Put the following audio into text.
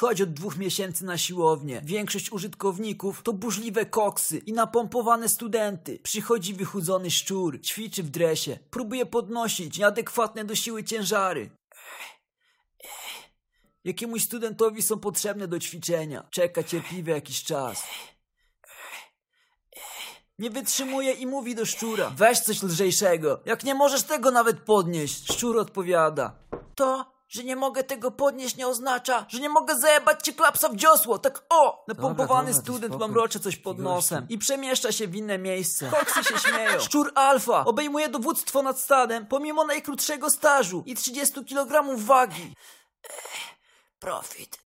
Chodź od dwóch miesięcy na siłownię. Większość użytkowników to burzliwe koksy i napompowane studenty. Przychodzi wychudzony szczur, ćwiczy w dresie, próbuje podnosić nieadekwatne do siły ciężary. Jakiemuś studentowi są potrzebne do ćwiczenia. Czeka cierpliwie jakiś czas. Nie wytrzymuje i mówi do szczura. Weź coś lżejszego. Jak nie możesz tego nawet podnieść. Szczur odpowiada. To, że nie mogę tego podnieść nie oznacza, że nie mogę zajebać ci klapsa w dziosło. Tak o! Napompowany dobra, ty student spokój. mamrocze coś pod nosem i przemieszcza się w inne miejsce. Koksy się śmieją. Szczur alfa obejmuje dowództwo nad stadem pomimo najkrótszego stażu i 30 kg wagi. Profit